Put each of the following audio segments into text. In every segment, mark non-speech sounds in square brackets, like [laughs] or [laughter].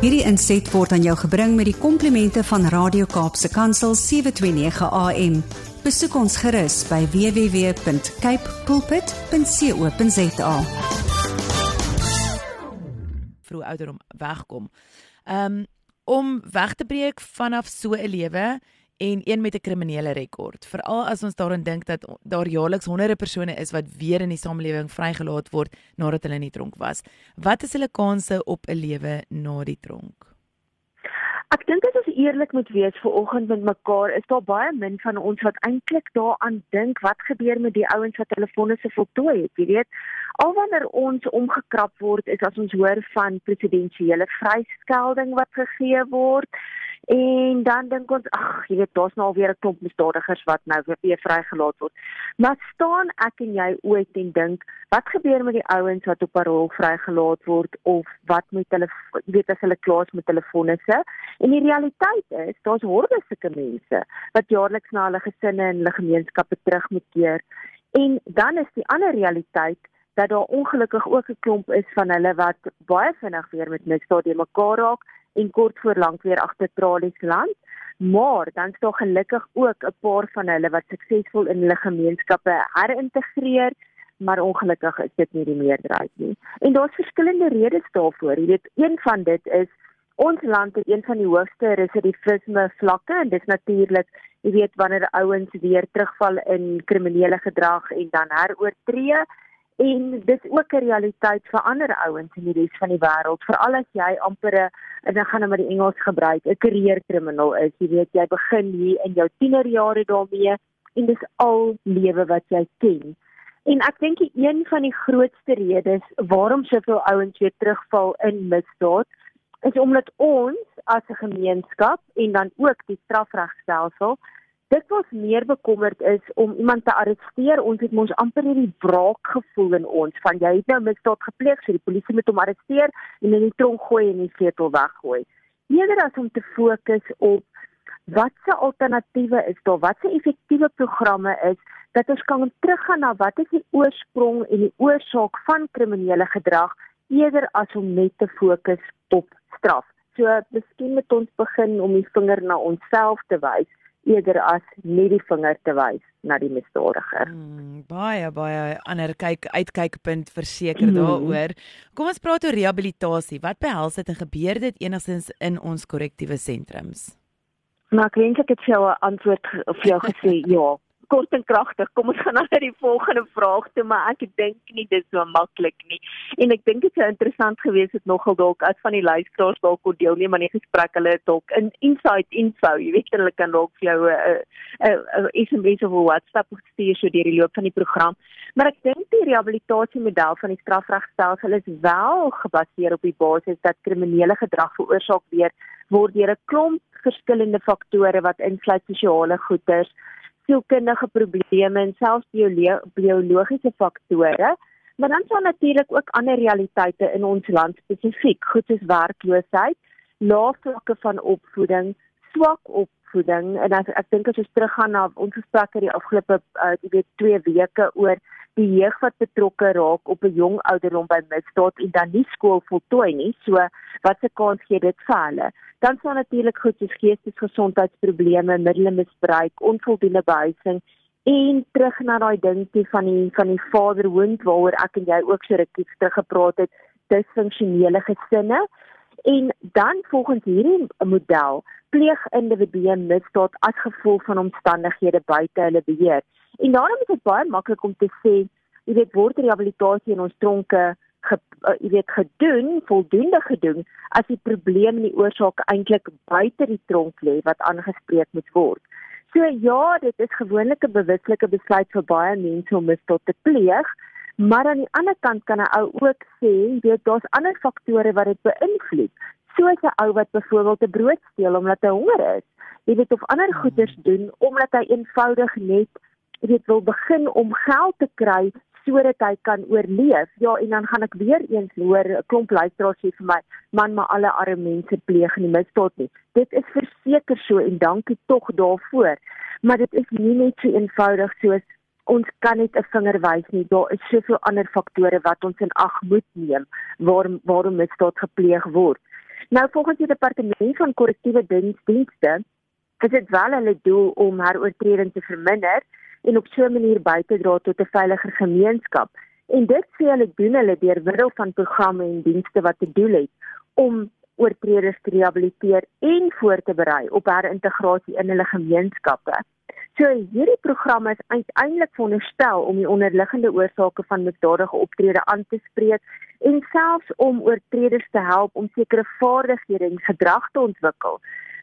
Hierdie inset word aan jou gebring met die komplimente van Radio Kaapse Kansel 729 AM. Besoek ons gerus by www.cape pulpit.co.za. vroeg ouderdom wegkom. Um om weg te breek vanaf so 'n lewe en een met 'n kriminele rekord. Veral as ons daaraan dink dat daar jaarliks honderde persone is wat weer in die samelewing vrygelaat word nadat hulle in die tronk was. Wat is hulle kansse op 'n lewe na die tronk? Ek dink as ons eerlik moet wees vir oggend met mekaar, is daar baie min van ons wat eintlik daaraan dink wat gebeur met die ouens wat hulle vonnisse voltooi het. Jy weet, al wanneer ons omgekrap word is as ons hoor van presidensiële vryskelding wat gegee word En dan dink ons, ag, jy weet, daar's nou alweer 'n klomp misdadigers wat nou weer vrygelaat word. Maar staan ek en jy ooit en dink, wat gebeur met die ouens wat op parol vrygelaat word of wat met hulle, jy weet, as hulle klaar is met hulle vonnisse? En die realiteit is, daar's horde sulke mense wat jaarliks na hulle gesinne en hulle gemeenskappe terug moet keer. En dan is die ander realiteit dat daar ongelukkig ook 'n klomp is van hulle wat baie vinnig weer met misdaad te mekaar raak en kort voor lank weer agter tralies land. Maar dan is daar gelukkig ook 'n paar van hulle wat suksesvol in hulle gemeenskappe herintegreer, maar ongelukkig is dit nie die meerderheid nie. En daar's verskillende redes daarvoor. Jy weet, een van dit is ons land het een van die hoogste residivisme vlakke en dis natuurlik, jy weet, wanneer ouens weer terugval in kriminele gedrag en dan heroortree en dis ook 'n realiteit vir ander ouens in die res van die wêreld veral as jy amper 'n dan gaan nou maar die Engels gebruik 'n career krimineel is. Jy weet jy begin hier in jou tienerjare daarmee en dis al lewe wat jy ken. En ek dink een van die grootste redes waarom soveel ouens weer terugval in misdaad is omdat ons as 'n gemeenskap en dan ook die strafregstelsel dit was meer bekommerd is om iemand te arresteer. Ons het mos amper hierdie wraak gevoel in ons van jy het nou misdaad gepleeg, so die polisie moet hom arresteer en in die tronk gooi en die sleutel weggooi. Eerder as om te fokus op watse alternatiewe is daar, watse effektiewe programme is dat ons kan teruggaan na wat is die oorsprong en die oorsaak van kriminele gedrag eerder as om net te fokus op straf. So, miskien moet ons begin om die vinger na onsself te wys eerder as net die vinger te wys na die misdadiger. Hmm, baie baie ander kyk uitkykpunt verseker mm. daaroor. Kom ons praat oor rehabilitasie. Wat behels dit en gebeur dit enigstens in ons korrektiewe sentrums? Maar ek dink ek het jou antwoord vir jou gesê [laughs] ja kort en kragtig. Kom ons gaan nou na die volgende vraag toe, maar ek dink nie dit is so maklik nie. En ek dink dit sou interessant gewees het nogal dalk as van die luisteraars dalk kon deelneem aan die gesprek. Hulle het dalk in inside info, jy weet hulle kan dalk vir jou 'n uh, 'n uh, uh, SMS of WhatsApp stuur so deur die loop van die program. Maar ek dink die rehabilitasiemodel van die strafregstelsel is wel gebaseer op die basis dat kriminele gedrag veroorsaak word deur 'n klomp verskillende faktore wat insluit sosiale goeters sielkundige probleme en selfs biologiese faktore. Maar dan sal natuurlik ook ander realiteite in ons land spesifiek, goed soos werkloosheid, lae vlakke van opvoeding, swak opvoeding en as, ek dink as ons teruggaan na ons gesprekke die afgelope uh, jy weet 2 weke oor die jeug wat betrokke raak op 'n jong ouderdom by misdaad en dan nie skool voltooi nie. So wat se kans gee dit vir hulle? Dan sal natuurlik goed soos geestesgesondheidsprobleme, middelemisbruik, onvoldoende behuising en terug na daai dingetjie van die van die vaderhoond waaroor ek en jy ook so rukkie terug gepraat het, disfunksionele gesinne. En dan volgens hierdie model pleeg individue misdaad as gevolg van omstandighede buite hulle beheer. En daarom is dit baie maklik om te sê, jy weet, word rehabilitasie in ons tronke ge, uh, jy weet gedoen, voldoende gedoen as die probleem en die oorsaak eintlik buite die tronk lê wat aangespreek moet word. So ja, dit is gewoonlik 'n bewuslike besluit vir baie mense om misdaad te pleeg, maar aan die ander kant kan 'n ou ook sê, jy weet, daar's ander faktore wat dit beïnvloed. Soos 'n ou wat byvoorbeeld 'n brood steel omdat hy honger is, jy weet of ander goeders doen omdat hy eenvoudig net weet wil begin om geld te kry sodat hy kan oorleef. Ja, en dan gaan ek weer eens hoor 'n klomp luisteraars sê vir my, man, maar alle arme mense pleeg nie misdaad nie. Dit is verseker so en dankie tog daarvoor. Maar dit is nie net so eenvoudig soos ons kan net 'n vinger wys nie. Daar is soveel ander faktore wat ons in ag moet neem waarom waarom misdaad gepleeg word. Nou volgens die departement van korrektiewe dienste is dit wel hulle doel om heroortredings te verminder en op so 'n manier by te dra tot 'n veiliger gemeenskap. En dit sê hulle doen hulle deur middel van programme en dienste wat te doel het om oortreders te rehabiliteer en voor te berei op herintegrasie in hulle gemeenskappe. So hierdie programme is uiteindelik veronderstel om die onderliggende oorsake van misdadige optrede aan te spreek en selfs om oortreders te help om sekere vaardighede en gedrag te ontwikkel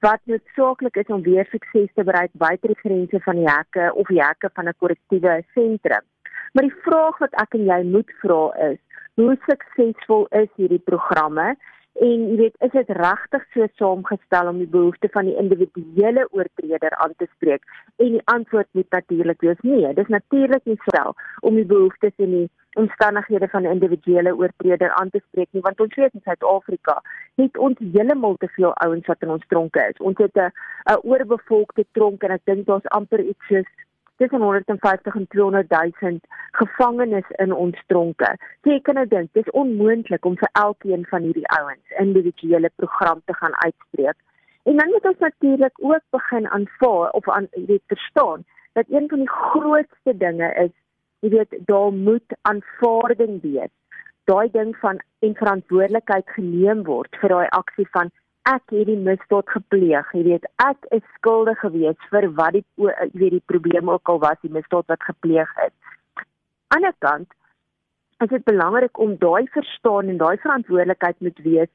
wat noodsaaklik is om weer sukses te bereik buite die grense van die hekke of die hekke van 'n korrektiewe sentrum. Maar die vraag wat ek en jy moet vra is, hoe suksesvol is hierdie programme En jy weet, is dit regtig so saamgestel om die behoeftes van die individuele oortreder aan te spreek? En die antwoord moet natuurlik wees nee. Dis natuurlik nie stel om die behoeftes en die omstandighede van 'n individuele oortreder aan te spreek nie, want ons weet in Suid-Afrika het ons heeltemal te veel ouens wat in ons tronke is. Ons het 'n oorbevolkte tronk en ek dink daar's amper iets soos tussen 150 en 200 000 gevangenes in ons tronke. So jy kan nou dink, dis onmoontlik om vir elkeen van hierdie ouens individuele program te gaan uitspreek. En dan moet ons natuurlik ook begin aanvaar of aan weet verstaan dat een van die grootste dinge is, jy weet, daar moet aanvaarding wees. Daai ding van en verantwoordelikheid geneem word vir daai aksie van ek het die misdaad gepleeg. Jy weet, ek is skuldig gewees vir wat die jy weet die probleem ook al was, die misdaad wat gepleeg is. Aan die ander kant is dit belangrik om daai verstaan en daai verantwoordelikheid moet wees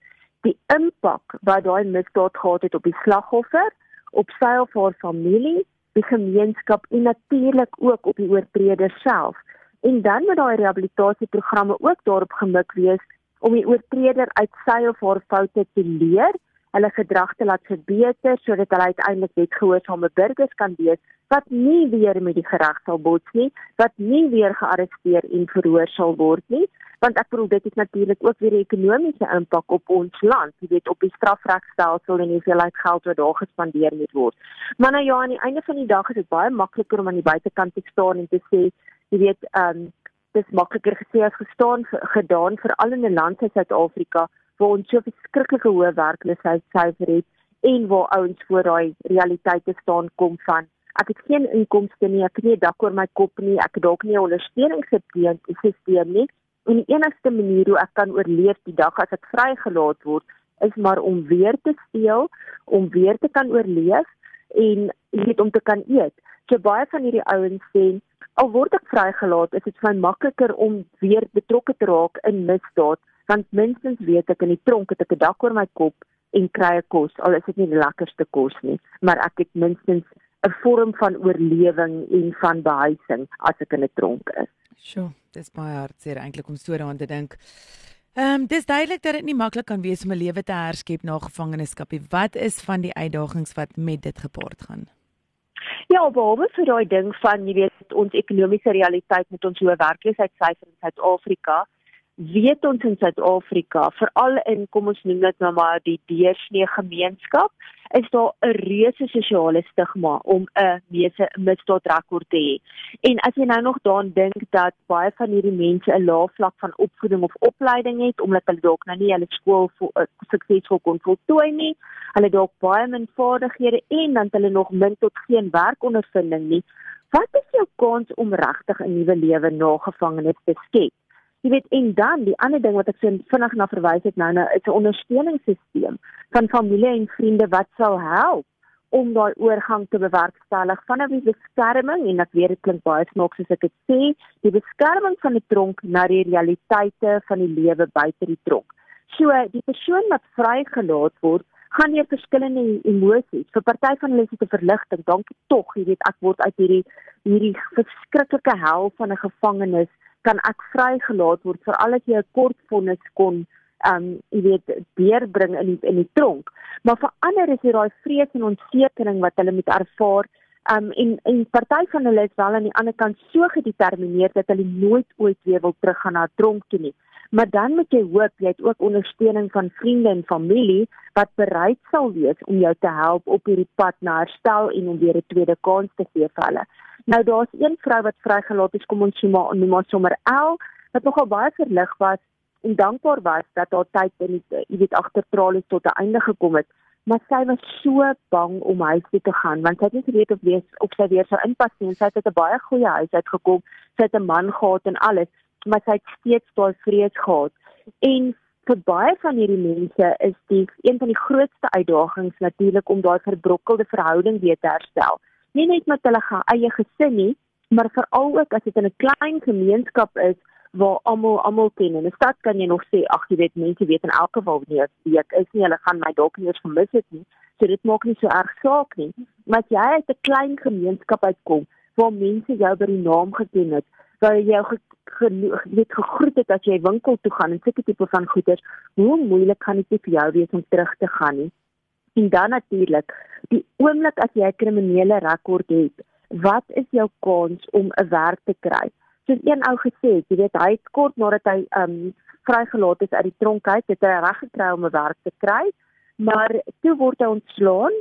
die impak wat daai misdaad gehad het op die slagoffer, op sy of haar familie, die gemeenskap en natuurlik ook op die oortreder self. En dan moet daai rehabilitasieprogramme ook daarop gemik wees om die oortreder uit sy of haar foute te leer hulle gedrag te laat verbeter sodat hulle uiteindelik net gehoorsame burgers kan wees wat nie weer met die reg sal bots nie, wat nie weer gearresteer en verhoor sal word nie, want ek bedoel dit het natuurlik ook weer 'n ekonomiese impak op ons land, jy weet op die strafregstelsel en hoeveelheid geld wat daar gespandeer moet word. Maar nou ja, aan die einde van die dag is dit baie makliker om aan die buitekant te staan en te sê, jy weet, ehm um, dis makliker gesê as gestaan gedaan vir al in 'n land soos Suid-Afrika waar ons so verskriklike hoë werkloosheidsyfer het en waar ouens voor daai realiteite staan kom van ek het geen inkomste nie, ek het nie dak oor my kop nie, ek het dalk nie 'n ondersteuningssisteem nie. En die enigste manier hoe ek kan oorleef die dag as ek vrygelaat word, is maar om weer te speel, om weer te kan oorleef en net om te kan eet. So baie van hierdie ouens sê al word ek vrygelaat, is dit vir my makliker om weer betrokke te raak in misdaad want minstens weet ek in die tronk het ek 'n dak oor my kop en kry 'n kos al is dit nie die lekkerste kos nie maar ek het minstens 'n vorm van oorlewing en van behuising as ek in 'n tronk is. Sjoe, dis baie hartseer eintlik om so daaraan te dink. Ehm um, dis duidelik dat dit nie maklik kan wees om 'n lewe te herskep na gevangenskap nie. Wat is van die uitdagings wat met dit gepaard gaan? Ja, behalwe vir daai ding van jy weet ons ekonomiese realiteit met ons hoë werkloosheidsyfer in Suid-Afrika, weet ons in Suid-Afrika, veral in kom ons noem dit nou maar die deursnee gemeenskap, is daar 'n reuse sosiale stigma om 'n meese misdaadrekord te hê. En as jy nou nog daaraan dink dat baie van hierdie mense 'n lae vlak van opvoeding of opleiding het omdat hulle dalk nou nie hulle skool uh, suksesvol kon voltooi nie, hulle dalk baie min vaardighede en dan hulle nog min tot geen werkondervinding nie, wat is jou kans om regtig 'n nuwe lewe na gevangenes te skep? Jy weet en dan die ander ding wat ek so vinnig na verwys het nou nou is 'n ondersteuningssisteem van familie en vriende wat sal help om daai oorgang te bewerkstellig van 'n beskerming en ek weet dit klink baie snaaks as ek dit sê, die beskerming van die tronk na die realiteite van die lewe buite die tronk. So die persoon wat vrygelaat word, gaan deur verskillende emosies. Vir party van hulle is dit 'n verligting, dankie tog, jy weet ek word uit hierdie hierdie verskriklike hel van 'n gevangenis kan ek vrygelaat word vir al wat jy 'n kort vonnis kon um jy weet deurbring in die, in die tronk. Maar vir ander is dit daai vrees en onsekerheid wat hulle moet ervaar um en en party van hulle is wel aan die ander kant so gedetermineerd dat hulle nooit ooit weer wil teruggaan na tronk toe nie. Maar dan moet jy hoop jy het ook ondersteuning van vriende en familie wat bereid sal wees om jou te help op hierdie pad na herstel en om weer 'n tweede kans te gee vir hulle Nou daar's een vrou wat vrygelaat is, kom ons noem maar sommer L wat nogal baie verlig was en dankbaar was dat haar tyd in die jy weet agter tralies tot 'n einde gekom het. Maar sy was so bang om huis toe te gaan want sy het nie geweet of wees of sy weer sou inpas nie sy het 'n baie goeie huis uitgekom. Sy het 'n man gehad en alles maar sy het steeds daai vrees gehad. En vir baie van hierdie mense is dit een van die grootste uitdagings natuurlik om daai verbrokkelde verhouding weer te herstel. Nie net met hulle eie gesin nie, maar veral ook as dit in 'n klein gemeenskap is waar almal almal ken. In 'n stad kan jy nog sê ag jy weet mense weet in elke geval nie ek is nie hulle gaan my dalk nie eens vermis het nie. So dit maak nie so erg saak nie. Maar as jy uit 'n klein gemeenskap uitkom waar mense jou by die naam geken het, waar jy jou weet gegroet het as jy winkel toe gaan en sulke tipe van goeder, hoe moeilik kan dit vir jou wees om terug te gaan nie? En dan natuurlik, die oomblik as jy 'n kriminele rekord het, wat is jou kans om 'n werk te kry? Soos een ou gesê het, jy weet hy het kort nadat hy um vrygelaat is uit die tronk uit, het hy reg gekry om 'n werk te kry, maar toe word hy ontslaan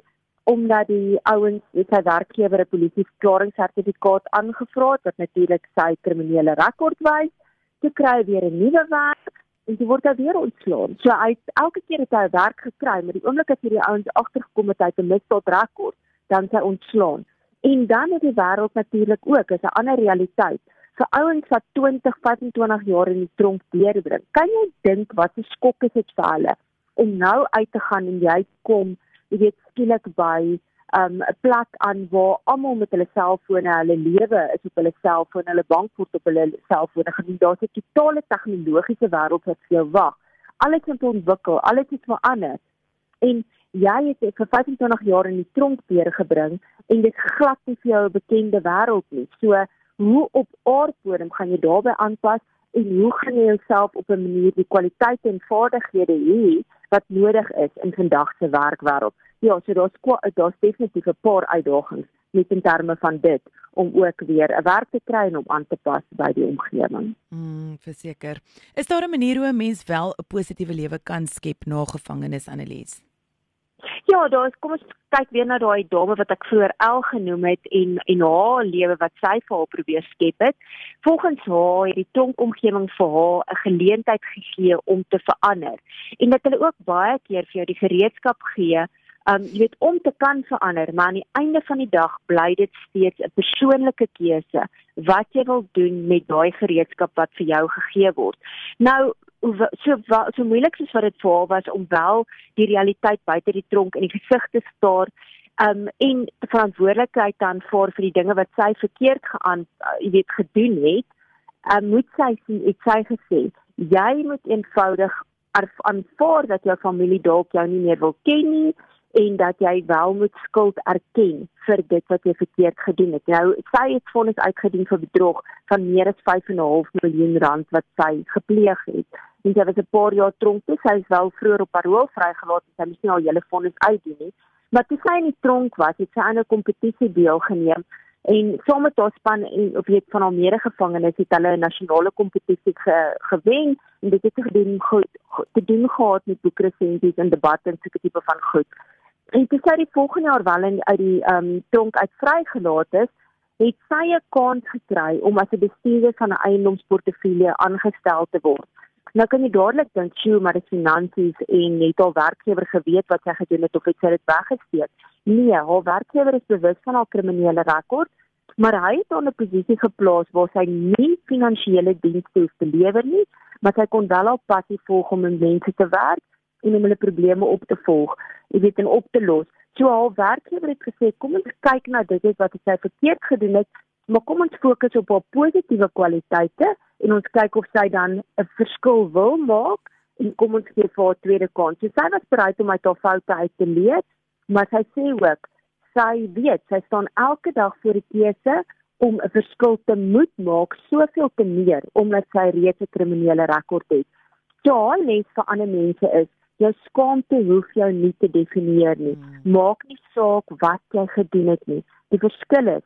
omdat die ouens het sy werkgewer 'n polisie verklaringssertifikaat aangevra wat natuurlik sy kriminele rekord wys te kry weer 'n nuwe werk en dit word weer ontslaan. So hy elke keer het hy werk gekry, maar die oomblik as hierdie ouens agtergekom het hy het 'n misdaad rekord, dan sy ontslaan. En dan het die wêreld natuurlik ook is 'n ander realiteit. Vir ouens wat 20, 25 jaar in die tronk deurbring, kan jy dink wat 'n skok is dit vir hulle om nou uit te gaan en jy kom jy weet skielik by um, 'n plek aan waar almal met hulle selfone, hulle lewe is op hulle selfone, hulle bankport op hulle selfone. Genoem daar's 'n totale tegnologiese wêreld wat vir jou wag. Alles het ontwikkel, alles het verander. En jy het vir 25 jaar in die tronk deurgebring en dit glad nie vir jou 'n bekende wêreld nie. So hoe op aardbodem gaan jy daarbey aanpas en hoe gaan jy jouself op 'n manier die kwaliteite en vaardighede hê wat nodig is in vandag se werkwêreld. Ja, so daar's daar's definitief 'n paar uitdagings met in terme van dit om ook weer 'n werk te kry en om aan te pas by die omgewing. Mm, verseker. Is daar 'n manier hoe 'n mens wel 'n positiewe lewe kan skep na gevangenis Annelies? Ja, daar is kom ons kyk weer na daai dame wat ek vroeër El genoem het en en haar lewe wat sy vir haar probeer skep het. Volgens haar het die tronkomgewing vir haar 'n geleentheid gegee om te verander en dat hulle ook baie keer vir jou die gereedskap gee um jy weet om te kan verander, maar aan die einde van die dag bly dit steeds 'n persoonlike keuse wat jy wil doen met daai gereedskap wat vir jou gegee word. Nou so so moeilik soos wat dit haar was om wel die realiteit buite die tronk in die gesig te staar um en verantwoordelikheid dan vir vir die dinge wat sy verkeerd geaan uh, jy weet gedoen het um, moet sy sien het sy gesê jy moet eenvoudig aanvaar dat jou familie dalk jou nie meer wil ken nie en dat jy wel moet skuld erken vir dit wat jy verkeerd gedoen het. Nou, sy het vonnis uitgedien vir bedrog van meer as 5.5 miljoen rand wat sy gepleeg het. En sy was 'n paar jaar tronk toe. Sy is wel vroeër op parol vrygelaat en sy moes nie al hele vonnis uitdien nie. Maar toe sy in die tronk was, het sy aan 'n kompetisie deelgeneem en saam met haar span en of weet van al meer gevangenes het hulle 'n nasionale kompetisie ge, gewen en dit het gedoen goed te doen gehad met boekresensies en debatte en so 'n tipe van goed. En toe sy die volgende jaar wel in uit die ehm um, tronk uit vrygelaat is, het sy 'n kans gekry om as 'n bestuurder van 'n eiendomsportefeulje aangestel te word. Nou kan jy dadelik dink, "Sjoe, maar dit finansies en net al werkgewer geweet wat sy gedoen het of het sy dit weggesteek?" Nee, haar werkgewer is bewus van haar kriminele rekord, maar hy het haar in 'n posisie geplaas waar sy nie finansiële dienste hoef te lewer nie, maar sy kon wel haar passie volg om met mense te werk en om hulle probleme op te volg jy weet en op te los. So al werkgewer het gesê kom ons kyk na dit wat sy verkeerd gedoen het, maar kom ons fokus op haar positiewe kwaliteite en ons kyk of sy dan 'n verskil wil maak en kom ons gee vir haar tweede kans. So sy was bereid om uit haar foute uit te leer, maar sy sê ook sy weet sy staan elke dag voor die keuse om 'n verskil te moet maak soveel te meer omdat sy reeds 'n kriminele rekord het. Ja, les vir ander mense is jou skaamte hoef jou nie te definieer nie. Hmm. Maak nie saak wat jy gedoen het nie. Die verskil is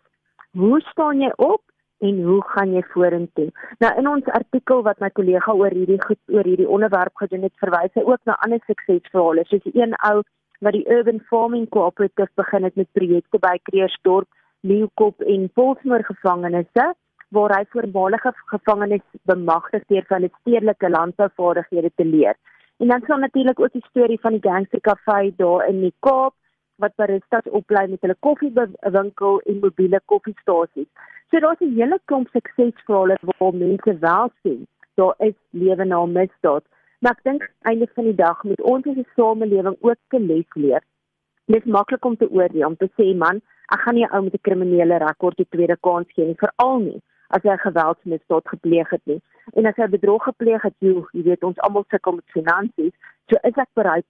hoe staan jy op en hoe gaan jy vorentoe? Nou in ons artikel wat my kollega oor hierdie oor hierdie onderwerp gedoen het, verwys hy ook na ander suksesverhale, soos die een ou wat die Urban Farming Cooperative begin het met projekte by Kreersdorp, Leeukop en Polsmoor gevangenisse waar hy voormalige gevangenes bemagtig deur vir hulle stedelike landbouvaardighede te leer. En dan sal natuurlik ook die storie van die gangster kafee daar in die Kaap wat baristas oplei met hulle koffiewinkel en mobiele koffiestasies. So daar's 'n hele klomp suksesverhale waar mense wel sien daar is lewe na misdaad. Maar ek dink einde van die dag moet ons as 'n samelewing ook 'n les leer. Dit is maklik om te oordeel om te sê man, ek gaan nie 'n ou met 'n kriminele rekord 'n tweede kans gee nie, veral nie as hy geweldsmisdaad gepleeg het nie. En as hy bedrog gepleeg het, jy, jy weet ons almal sukkel met finansies, so is ek bereid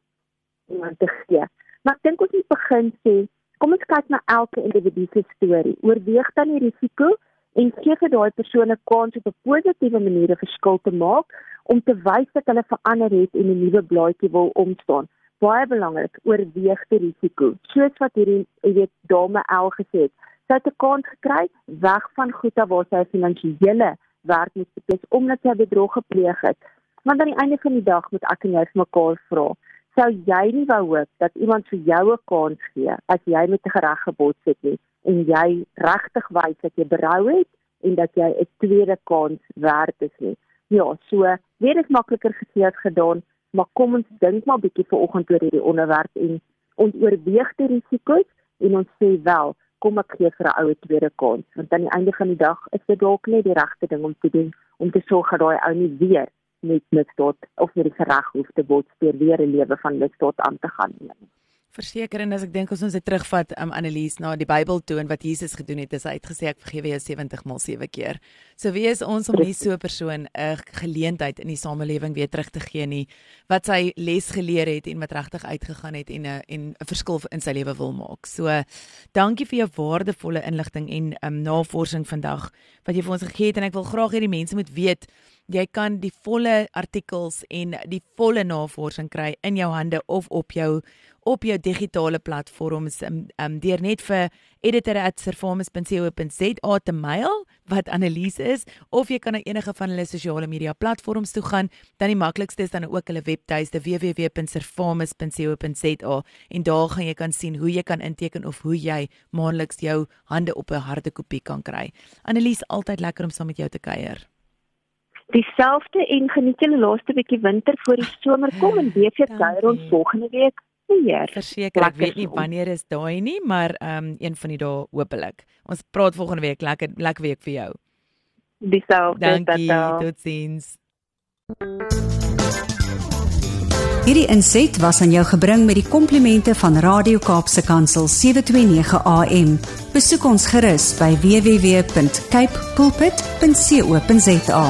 om te gee. Maar ek dink ons moet begin sê, kom ons kyk na elke individu se storie. Oorweeg dan die risiko en gee vir daai persone kans op 'n positiewe manier 'n verskil te maak om te wys dat hulle verander het en 'n nuwe blaadjie wil ontstaan. Baie belangrik, oorweeg die risiko. Soos wat hierdie, jy weet, dame El gesê het, sy het 'n kans gekry weg van goed af waar sy finansiële werk moet betes omdat sy bedrog gepleeg het. Want aan die einde van die dag moet ek en jy vir mekaar vra, sou jy nie wou hoop dat iemand vir jou 'n kans gee as jy met 'n gereg gebots het nie en jy regtig wys dat jy berou het en dat jy 'n tweede kans werd is nie. Ja, so weer is makliker gesê as gedaan, maar kom ons dink maar bietjie vanoggend oor hierdie onderwerp en ons oorweeg die risiko's en ons sê wel kom ek gee vir 'n oue tweede kans want aan die einde van die dag is dit dalk net die regte ding om te doen om te sorg dat daai ou nie weer met misdaad of met die reg hoef te bots deur weer 'n lewe van misdaad aan te gaan nie. Verseker en as ek dink ons ons het terugvat um, Annelies na die Bybel toe en wat Jesus gedoen het, is hy uitgesê ek vergewe jou 70 maal 7 keer. So wie is ons om nie so 'n persoon 'n geleentheid in die samelewing weer terug te gee nie wat sy les geleer het en wat regtig uitgegaan het en 'n en 'n verskil in sy lewe wil maak. So dankie vir jou waardevolle inligting en um, navorsing vandag wat jy vir ons gegee het en ek wil graag hê die mense moet weet jy kan die volle artikels en die volle navorsing kry in jou hande of op jou op jou digitale platforms um, um deur net vir editor@servamus.co.za te mail wat Annelies is of jy kan na enige van hulle sosiale media platforms toe gaan. Dan die maklikste is dan ook hulle webtuiste www.servamus.co.za en daar gaan jy kan sien hoe jy kan inteken of hoe jy maandeliks jou hande op 'n harde kopie kan kry. Annelies altyd lekker om saam met jou te kuier. Dieselfde en geniet julle laaste bietjie winter voor die somer kom en weer vir kuier ons volgende week weer. Verseker, ek weet nie wanneer is daai nie, maar ehm um, een van die dae hopelik. Ons praat volgende week lekker lekker week vir jou. Dieselfde, Dankie, totsiens. Hierdie inset was aan jou gebring met die komplimente van Radio Kaapse Kansel 729 AM. Besoek ons gerus by www.cape pulpit.co.za.